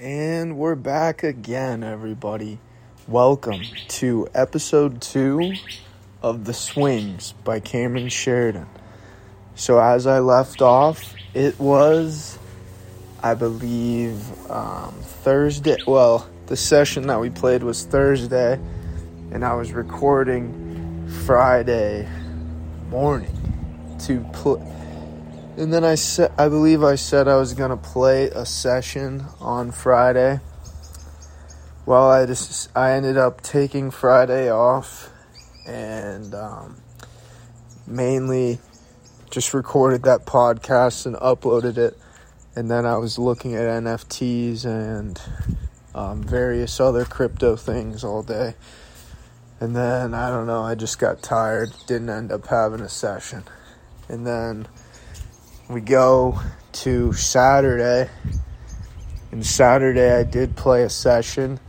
And we're back again, everybody. Welcome to episode two of The Swings by Camron Sheridan. So, as I left off, it was, I believe, um, Thursday. Well, the session that we played was Thursday, and I was recording Friday morning to put. And then I said, I believe I said I was gonna play a session on Friday. Well, I just I ended up taking Friday off, and um, mainly just recorded that podcast and uploaded it. And then I was looking at NFTs and um, various other crypto things all day. And then I don't know, I just got tired, didn't end up having a session. And then we go to Saturday. And Saturday I did play a session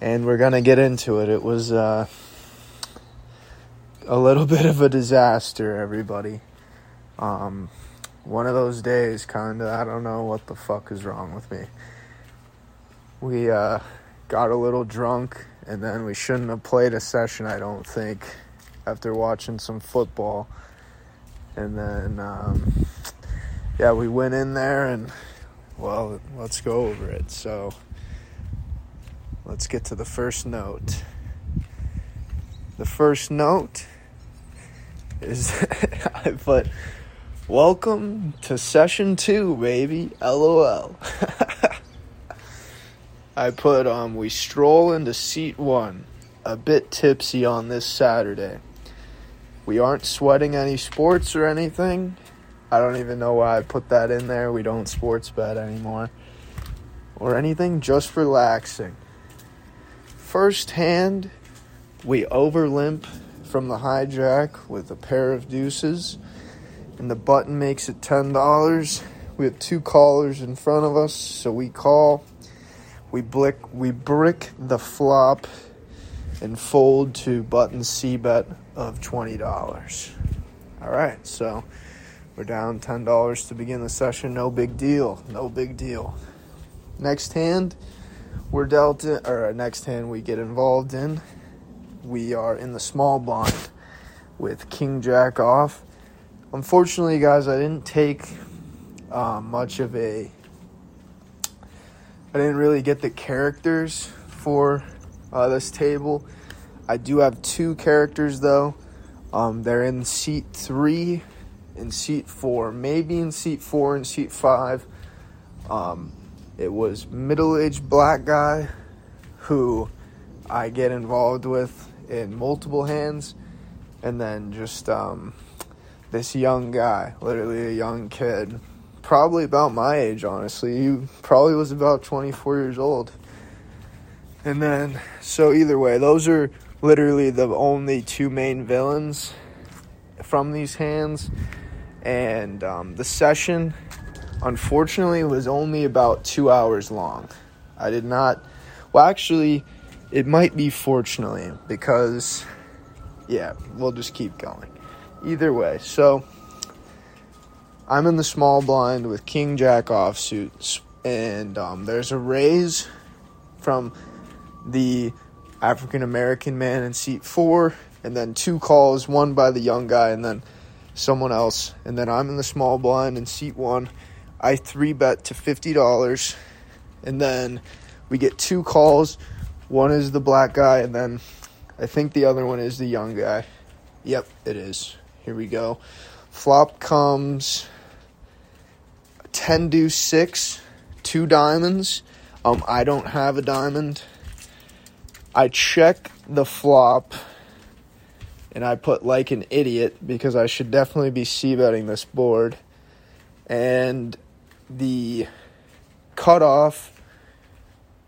and we're going to get into it. It was uh, a little bit of a disaster, everybody. Um, one of those days, kind of. I don't know what the fuck is wrong with me. We uh, got a little drunk, and then we shouldn't have played a session, I don't think, after watching some football. And then, um, yeah, we went in there, and well, let's go over it. So, let's get to the first note. The first note is I put Welcome to session two, baby. LOL. I put um we stroll into seat one, a bit tipsy on this Saturday. We aren't sweating any sports or anything. I don't even know why I put that in there. We don't sports bet anymore. Or anything, just relaxing. First hand, we overlimp from the hijack with a pair of deuces and the button makes it $10. We have two callers in front of us, so we call. We blick, we brick the flop and fold to button C bet of $20. All right, so we're down $10 to begin the session. No big deal. No big deal. Next hand, we're dealt in, or next hand we get involved in. We are in the small blind with King Jack off unfortunately, guys, I didn't take uh, much of a. I didn't really get the characters for uh, this table. I do have two characters though. Um, they're in seat three and seat four, maybe in seat four and seat five. Um, it was middle-aged black guy who I get involved with in multiple hands, and then just um, this young guy, literally a young kid, probably about my age, honestly. He probably was about 24 years old. And then, so either way, those are literally the only two main villains from these hands. And um, the session, unfortunately, was only about two hours long. I did not, well, actually, it might be fortunately because, yeah, we'll just keep going either way. So I'm in the small blind with King Jack offsuits, and um, there's a raise from the African American man in seat four, and then two calls, one by the young guy, and then someone else. And then I'm in the small blind in seat one. I three bet to fifty dollars, and then we get two calls. One is the black guy, and then I think the other one is the young guy. Yep, it is. Here we go. Flop comes 10 deuce 6, two diamonds. Um, I don't have a diamond. I check the flop and I put like an idiot because I should definitely be c betting this board. And the cutoff,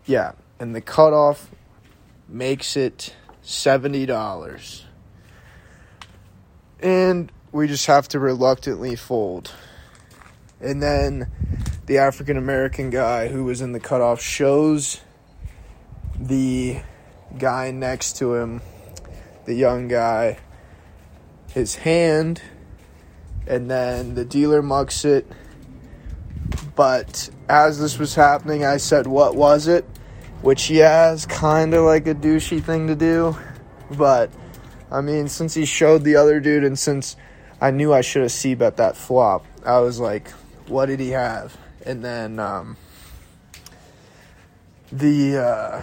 yeah, and the cutoff makes it $70 and we just have to reluctantly fold. And then the African American guy who was in the cutoff shows the guy next to him, the young guy, his hand, and then the dealer mucks it, But as this was happening, I said, What was it? Which, yeah, is kind of like a douchey thing to do. But, I mean, since he showed the other dude and since I knew I should have C bet that flop, I was like, What did he have? And then, um, the, uh,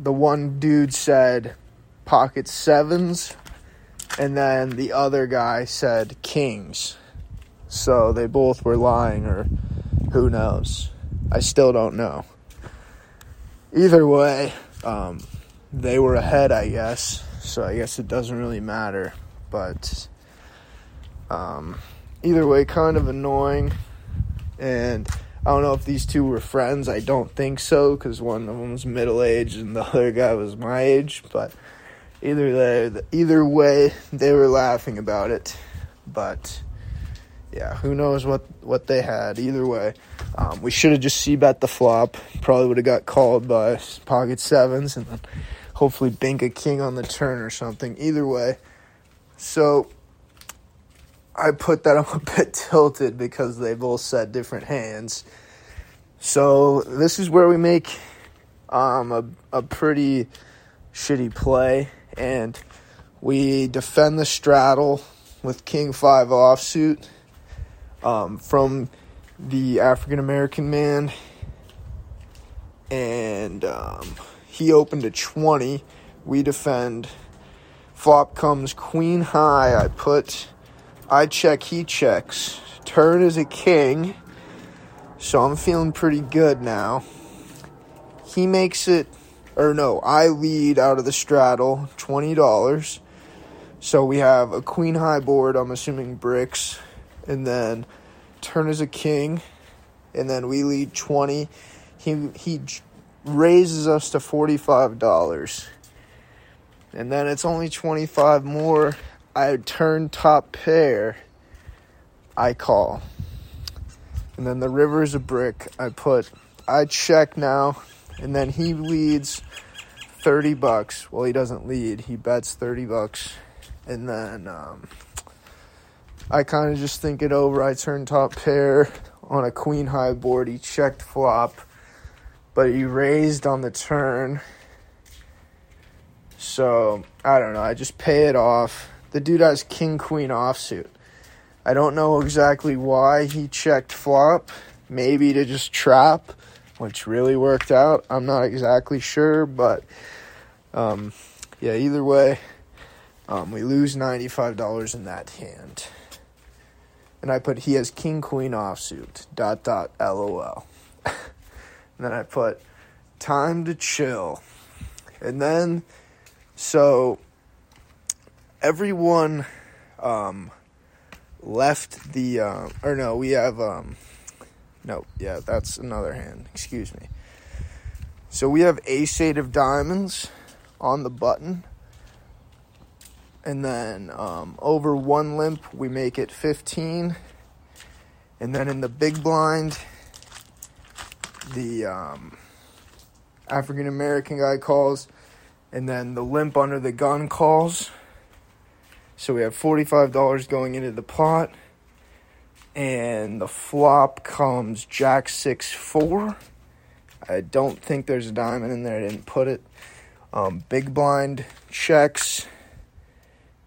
the one dude said pocket sevens, and then the other guy said kings. So they both were lying, or who knows? I still don't know. Either way, um, they were ahead, I guess. So I guess it doesn't really matter. But um, either way, kind of annoying. And I don't know if these two were friends. I don't think so because one of them was middle aged and the other guy was my age. But either way, either way, they were laughing about it. But yeah, who knows what what they had. Either way, um, we should have just c bet the flop. Probably would have got called by pocket sevens and then hopefully bank a king on the turn or something. Either way, so I put that I'm a bit tilted because they both said different hands. So this is where we make um, a, a pretty shitty play, and we defend the straddle with King Five offsuit um, from the African American man, and um, he opened a twenty. We defend. Flop comes Queen High. I put I check, he checks. Turn is a king. So I'm feeling pretty good now. He makes it, or no, I lead out of the straddle, $20. So we have a queen high board, I'm assuming bricks. And then turn is a king. And then we lead 20. He, he raises us to $45. And then it's only 25 more I turn top pair, I call. And then the river is a brick. I put, I check now, and then he leads 30 bucks. Well, he doesn't lead, he bets 30 bucks. And then um, I kind of just think it over. I turn top pair on a queen high board. He checked flop, but he raised on the turn. So I don't know. I just pay it off the dude has king queen offsuit. I don't know exactly why he checked flop. Maybe to just trap, which really worked out. I'm not exactly sure, but um, yeah, either way, um, we lose $95 in that hand. And I put he has king queen offsuit, dot dot lol. and then I put time to chill. And then, so everyone um, left the uh, or no, we have um, no, yeah, that's another hand. Excuse me. So we have ace eight of diamonds on the button. And then um, over one limp, we make it 15. And then in the big blind, the um, African American guy calls. And then the limp under the gun calls. So we have $45 going into the pot. And the flop comes Jack 6 4. I don't think there's a diamond in there. I didn't put it. Um, big blind checks.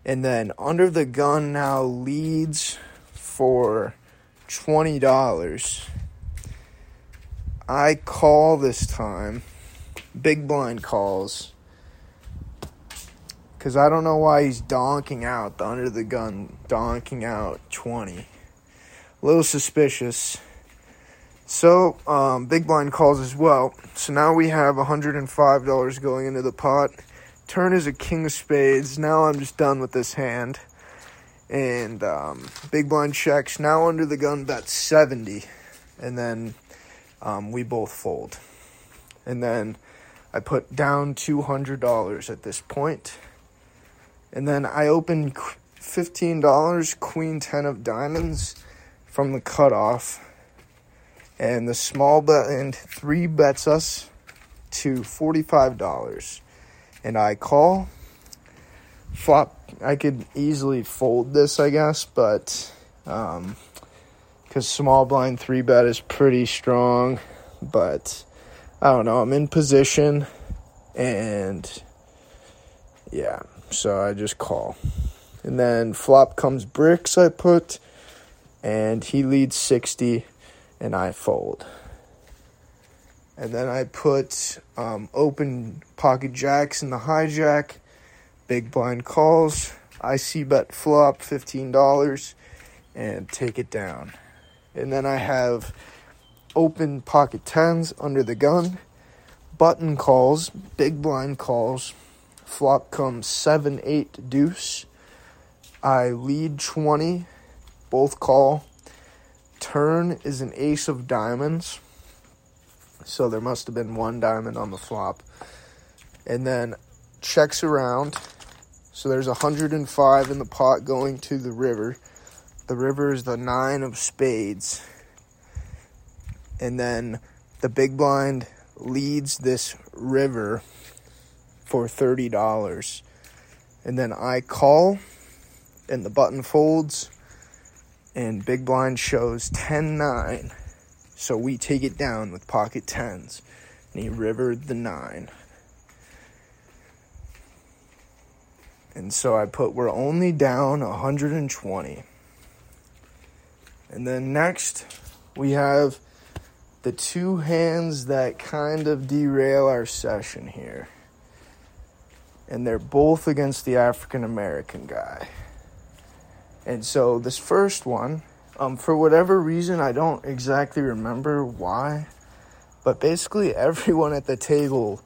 And then under the gun now leads for $20. I call this time. Big blind calls. Because I don't know why he's donking out the under the gun, donking out 20. A little suspicious. So, um, Big Blind calls as well. So now we have $105 going into the pot. Turn is a king of spades. Now I'm just done with this hand. And um, Big Blind checks. Now under the gun, bet 70. And then um, we both fold. And then I put down $200 at this point. And then I opened $15, Queen 10 of diamonds from the cutoff. And the small bet and three bets us to $45. And I call. Flop, I could easily fold this, I guess, but um, because because small blind three bet is pretty strong. But I don't know. I'm in position, and yeah, so I just call. And then flop comes bricks. I put, and he leads 60, and I fold. And then I put um, open pocket jacks in the hijack, big blind calls. I see bet flop $15 and take it down. And then I have open pocket tens under the gun, button calls, big blind calls. Flop comes 7 8 deuce. I lead 20, both call. Turn is an ace of diamonds. So there must have been one diamond on the flop. And then checks around. So there's 105 in the pot going to the river. The river is the nine of spades. And then the big blind leads this river for $30. And then I call and the button folds and big blind shows 10 9. So we take it down with pocket tens. And he rivered the nine. And so I put, we're only down 120. And then next, we have the two hands that kind of derail our session here. And they're both against the African American guy. And so this first one, um, for whatever reason, I don't exactly remember why, but basically everyone at the table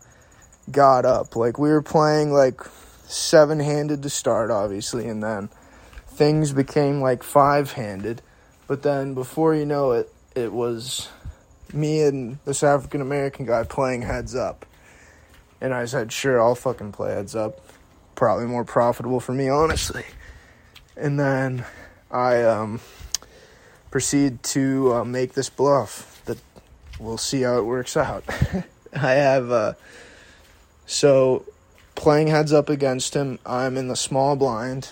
got up. Like we were playing like seven handed to start, obviously, and then things became like five handed. But then before you know it, it was me and this African American guy playing heads up. And I said, sure, I'll fucking play heads up. Probably more profitable for me, honestly. And then I um, proceed to uh, make this bluff that we'll see how it works out. I have, uh, so playing heads up against him, I'm in the small blind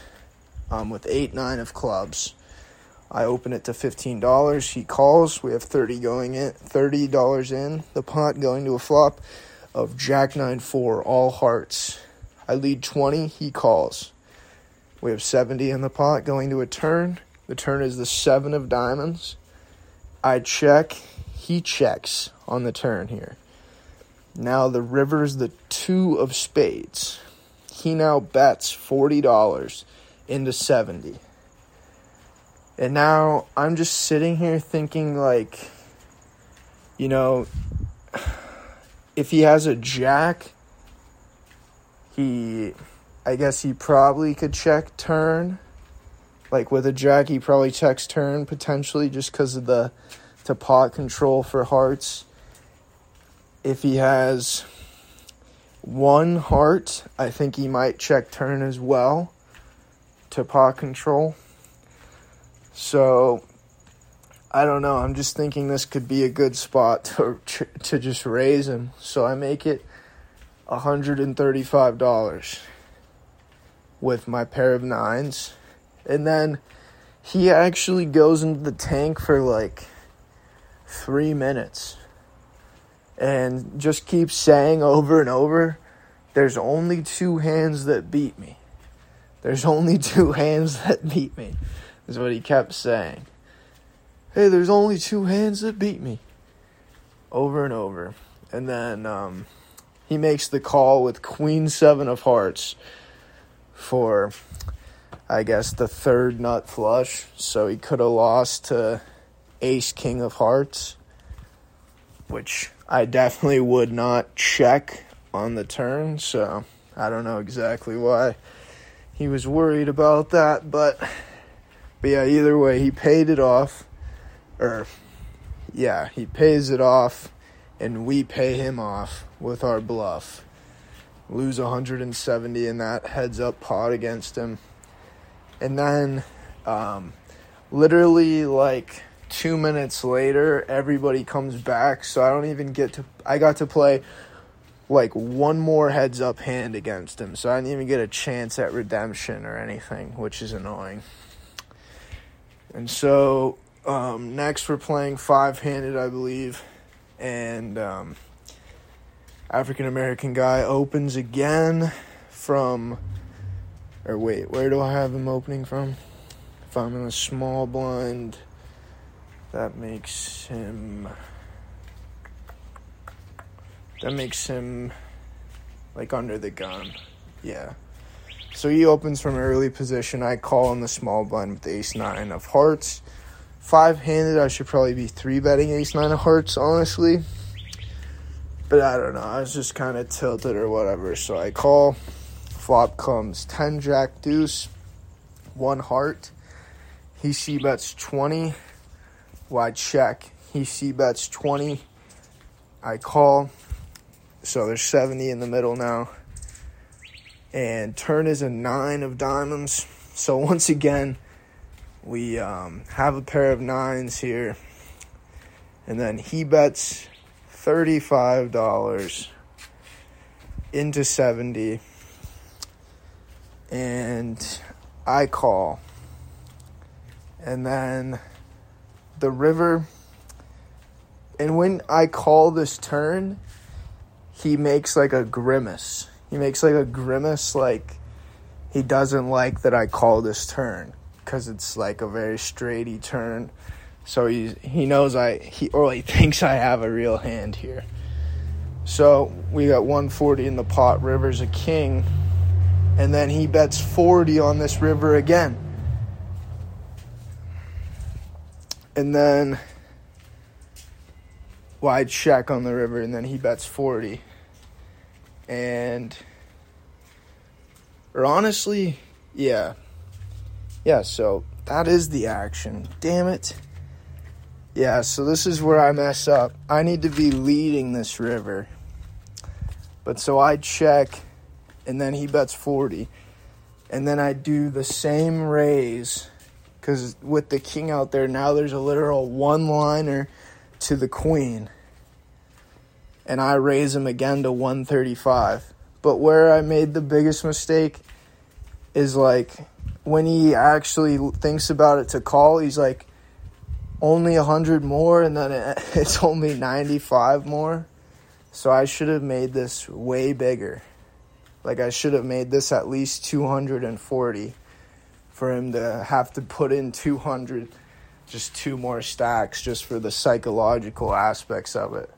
um, with 8 9 of clubs. I open it to $15. He calls. We have 30 going in, $30 in the pot going to a flop of Jack 9 4, all hearts. I lead 20, he calls. We have 70 in the pot going to a turn. The turn is the 7 of diamonds. I check, he checks on the turn here. Now the river's the 2 of spades. He now bets $40 into 70. And now I'm just sitting here thinking, like, you know, if he has a jack, he, I guess he probably could check turn. Like with a jack, he probably checks turn potentially just because of the to pot control for hearts. If he has one heart, I think he might check turn as well to pot control. So I don't know. I'm just thinking this could be a good spot to to just raise him. So I make it $135 with my pair of nines. And then he actually goes into the tank for like 3 minutes and just keeps saying over and over there's only two hands that beat me. There's only two hands that beat me is what he kept saying. Hey, there's only two hands that beat me. Over and over. And then um, he makes the call with Queen Seven of Hearts for, I guess, the third nut flush. So he could have lost to Ace King of Hearts, which I definitely would not check on the turn. So I don't know exactly why he was worried about that, but but yeah, either way, he paid it off. Or, yeah, he pays it off, and we pay him off with our bluff. Lose 170 in that heads up pot against him. And then, um, literally, like two minutes later, everybody comes back, so I don't even get to. I got to play like one more heads up hand against him, so I didn't even get a chance at redemption or anything, which is annoying. And so Um, next, we're playing five handed, I believe. And um, African American guy opens again from. Or wait, where do I have him opening from? If I'm in a small blind, that makes him. That makes him like under the gun. Yeah. So he opens from early position. I call in the small blind with ace nine of hearts. Five handed, I should probably be three betting ace nine of hearts, honestly. But I don't know. I was just kind of tilted or whatever. So I call. Flop comes 10 jack deuce, one heart. He C bets 20. Wide check. He C bets 20. I call. So there's 70 in the middle now. And turn is a nine of diamonds. So once again, we um, have a pair of nines here. And then he bets $35 into 70. And I call. And then the river. And when I call this turn, he makes like a grimace. He makes like a grimace, like he doesn't like that I call this turn because it's like a very straighty turn. So he he knows I he or he thinks I have a real hand here. So we got 140 in the pot. River's a king, and then he bets 40 on this river again. And then wide check on the river, and then he bets 40 and or honestly, yeah. Yeah, so that is the action. Damn it. Yeah, so this is where I mess up. I need to be leading this river. But so I check and then he bets 40. And then I do the same raise cuz with the king out there now there's a literal one-liner to the queen and I raise him again to 135. But where I made the biggest mistake is like when he actually thinks about it to call, he's like only 100 more and then it's only 95 more. So I should have made this way bigger. Like I should have made this at least 240 for him to have to put in 200 just two more stacks just for the psychological aspects of it.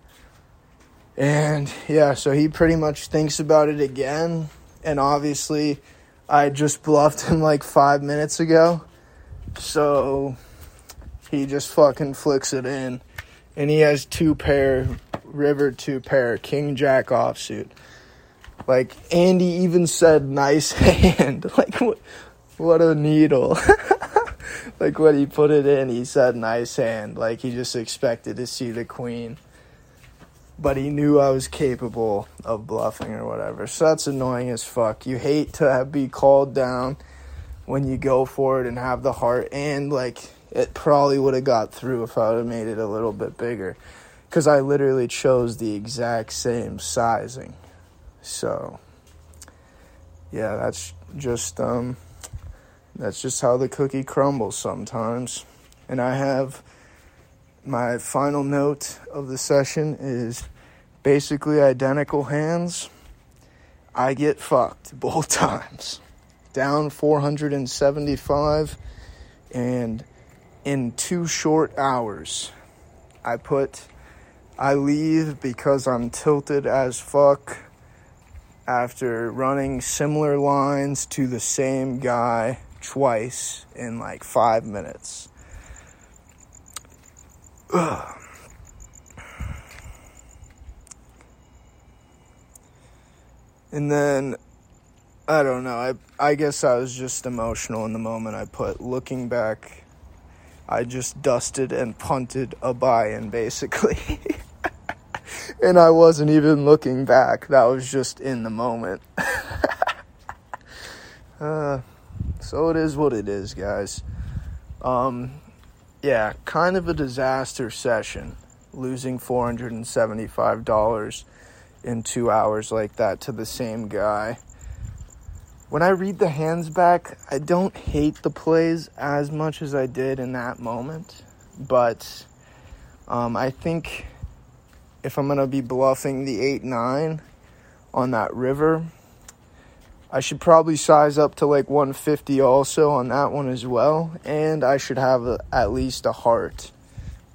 And yeah, so he pretty much thinks about it again. And obviously, I just bluffed him like five minutes ago. So he just fucking flicks it in. And he has two pair, river two pair, king jack offsuit. Like, Andy even said, nice hand. like, what, what a needle. like, when he put it in, he said, nice hand. Like, he just expected to see the queen but he knew I was capable of bluffing or whatever. So that's annoying as fuck. You hate to be called down when you go for it and have the heart, and like it probably would have got through if I would have made it a little bit bigger, because I literally chose the exact same sizing. So yeah, that's just um, that's just how the cookie crumbles sometimes, and I have my final note of the session is basically identical hands. I get fucked both times. Down 475 and in two short hours. I put I leave because I'm tilted as fuck after running similar lines to the same guy twice in like 5 minutes. Ugh. And then I don't know. I I guess I was just emotional in the moment. I put looking back. I just dusted and punted a buy-in basically. and I wasn't even looking back. That was just in the moment. uh, so it is what it is, guys. Um, yeah, kind of a disaster session, losing $475 in two hours like that to the same guy. When I read the hands back, I don't hate the plays as much as I did in that moment, but um, I think if I'm gonna be bluffing the eight nine on that river, I should probably size up to like 150 also on that one as well, and I should have a, at least a heart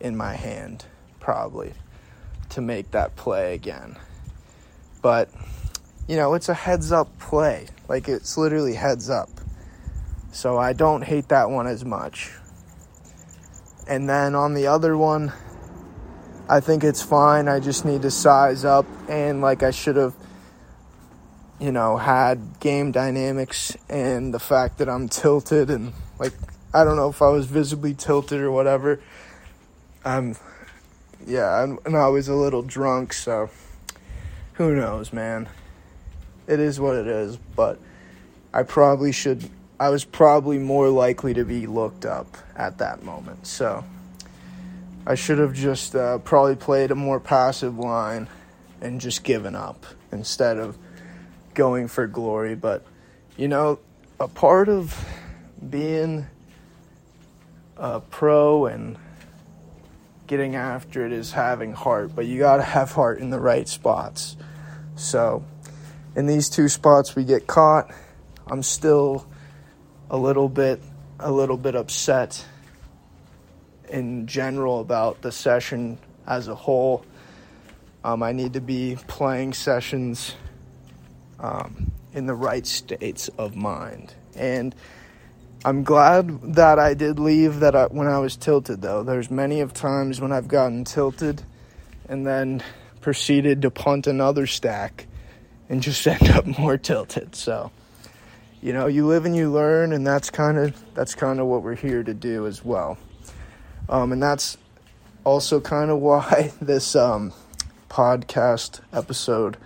in my hand probably to make that play again. But you know, it's a heads up play. Like it's literally heads up. So I don't hate that one as much. And then on the other one, I think it's fine. I just need to size up and like I should have you know, had game dynamics and the fact that I'm tilted and like I don't know if I was visibly tilted or whatever. I'm yeah, and I was a little drunk, so who knows, man. It is what it is, but I probably should I was probably more likely to be looked up at that moment. So I should have just uh, probably played a more passive line and just given up instead of going for glory. But, you know, a part of being a pro and getting after it is having heart, but you got to have heart in the right spots. So, in these two spots we get caught, I'm still a little bit a little bit upset in general about the session as a whole. Um, I need to be playing sessions um, in the right states of mind. And I'm glad that I did leave that I, when I was tilted, though. There's many of times when I've gotten tilted and then proceeded to punt another stack and just end up more tilted. So, you know, you live and you learn, and that's kind of that's kind of what we're here to do as well. Um, and that's also kind of why this um, podcast episode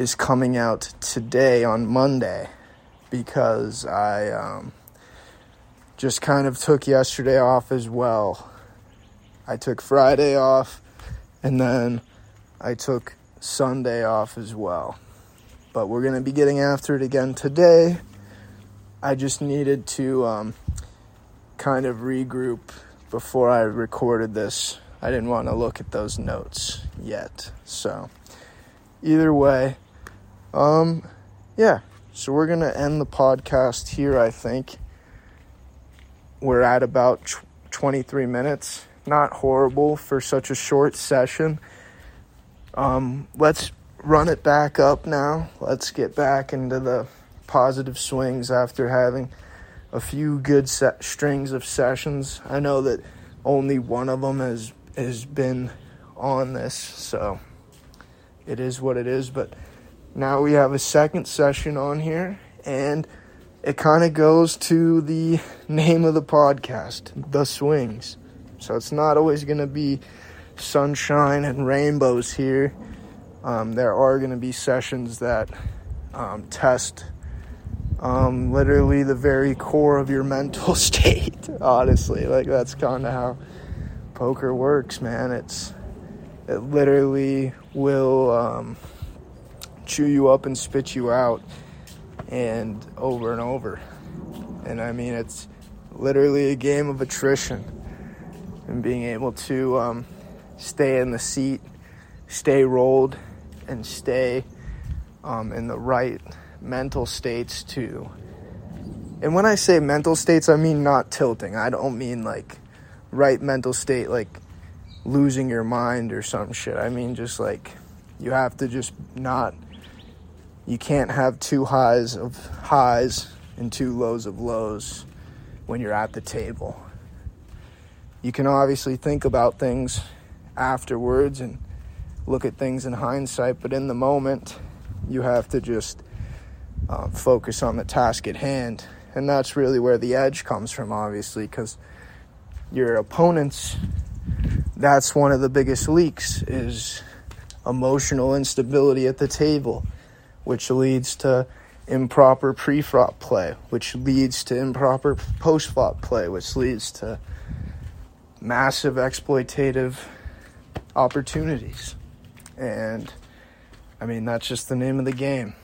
is coming out today on Monday because I um, just kind of took yesterday off as well. I took Friday off and then I took Sunday off as well. But we're going to be getting after it again today. I just needed to um, kind of regroup before I recorded this. I didn't want to look at those notes yet. So, either way, um, yeah. So we're gonna end the podcast here. I think we're at about 23 minutes. Not horrible for such a short session. Um, let's run it back up now. Let's get back into the positive swings after having a few good set strings of sessions. I know that only one of them has has been on this, so it is what it is. But now we have a second session on here, and it kind of goes to the name of the podcast, The Swings. So it's not always going to be sunshine and rainbows here. Um, there are going to be sessions that um, test um, literally the very core of your mental state. Honestly, like that's kind of how poker works, man. It's it literally will um, chew you up and spit you out, and over and over. And I mean, it's literally a game of attrition, and being able to um, stay in the seat, stay rolled, and stay um, in the right mental states too. And when I say mental states, I mean not tilting. I don't mean like right mental state, like losing your mind or some shit. I mean just like you have to just not. You can't have two highs of highs and two lows of lows when you're at the table. You can obviously think about things afterwards and look at things in hindsight, but in the moment, you have to just um, focus on the task at hand. And that's really where the edge comes from, obviously, because your opponents, that's one of the biggest leaks, is emotional instability at the table, which leads to improper pre-flop play, which leads to improper post-flop play, which leads to massive exploitative opportunities. And I mean, that's just the name of the game.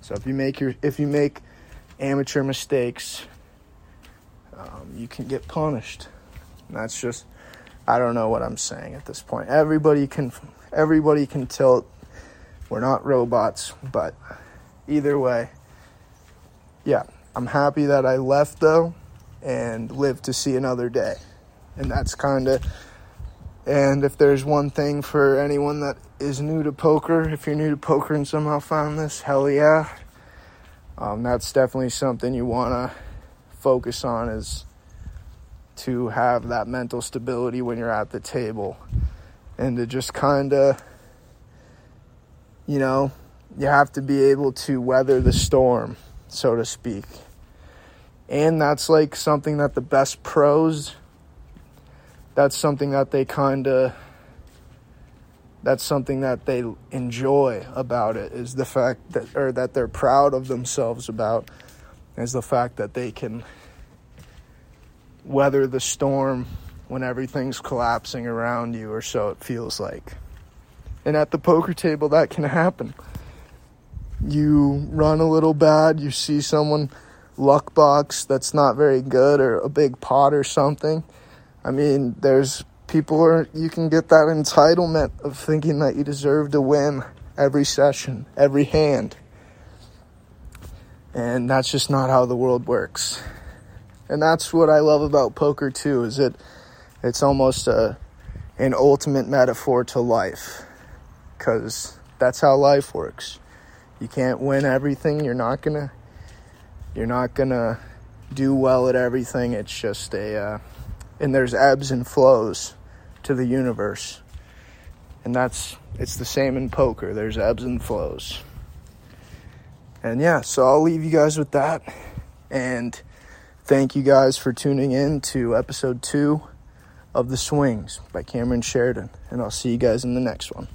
So if you make your if you make amateur mistakes, um, you can get punished. That's just I don't know what I'm saying at this point. Everybody can everybody can tilt. We're not robots, but either way, yeah, I'm happy that I left though and lived to see another day. And that's kind of and if there's one thing for anyone that is new to poker, if you're new to poker and somehow found this, hell yeah. Um, that's definitely something you want to focus on is to have that mental stability when you're at the table and to just kind of you know you have to be able to weather the storm so to speak and that's like something that the best pros that's something that they kind of that's something that they enjoy about it is the fact that or that they're proud of themselves about is the fact that they can weather the storm when everything's collapsing around you, or so it feels like. And at the poker table, that can happen. You run a little bad, you see someone luck box that's not very good, or a big pot or something. I mean, there's people are you can get that entitlement of thinking that you deserve to win every session, every hand. And that's just not how the world works and that's what I love about poker too. Is it? It's almost a an ultimate metaphor to life, because that's how life works. You can't win everything. You're not gonna. You're not gonna do well at everything. It's just a. Uh, and there's ebbs and flows to the universe, and that's it's the same in poker. There's ebbs and flows. And yeah, so I'll leave you guys with that, and Thank you guys for tuning in to episode two of The Swings by Camron Sheridan, and I'll see you guys in the next one.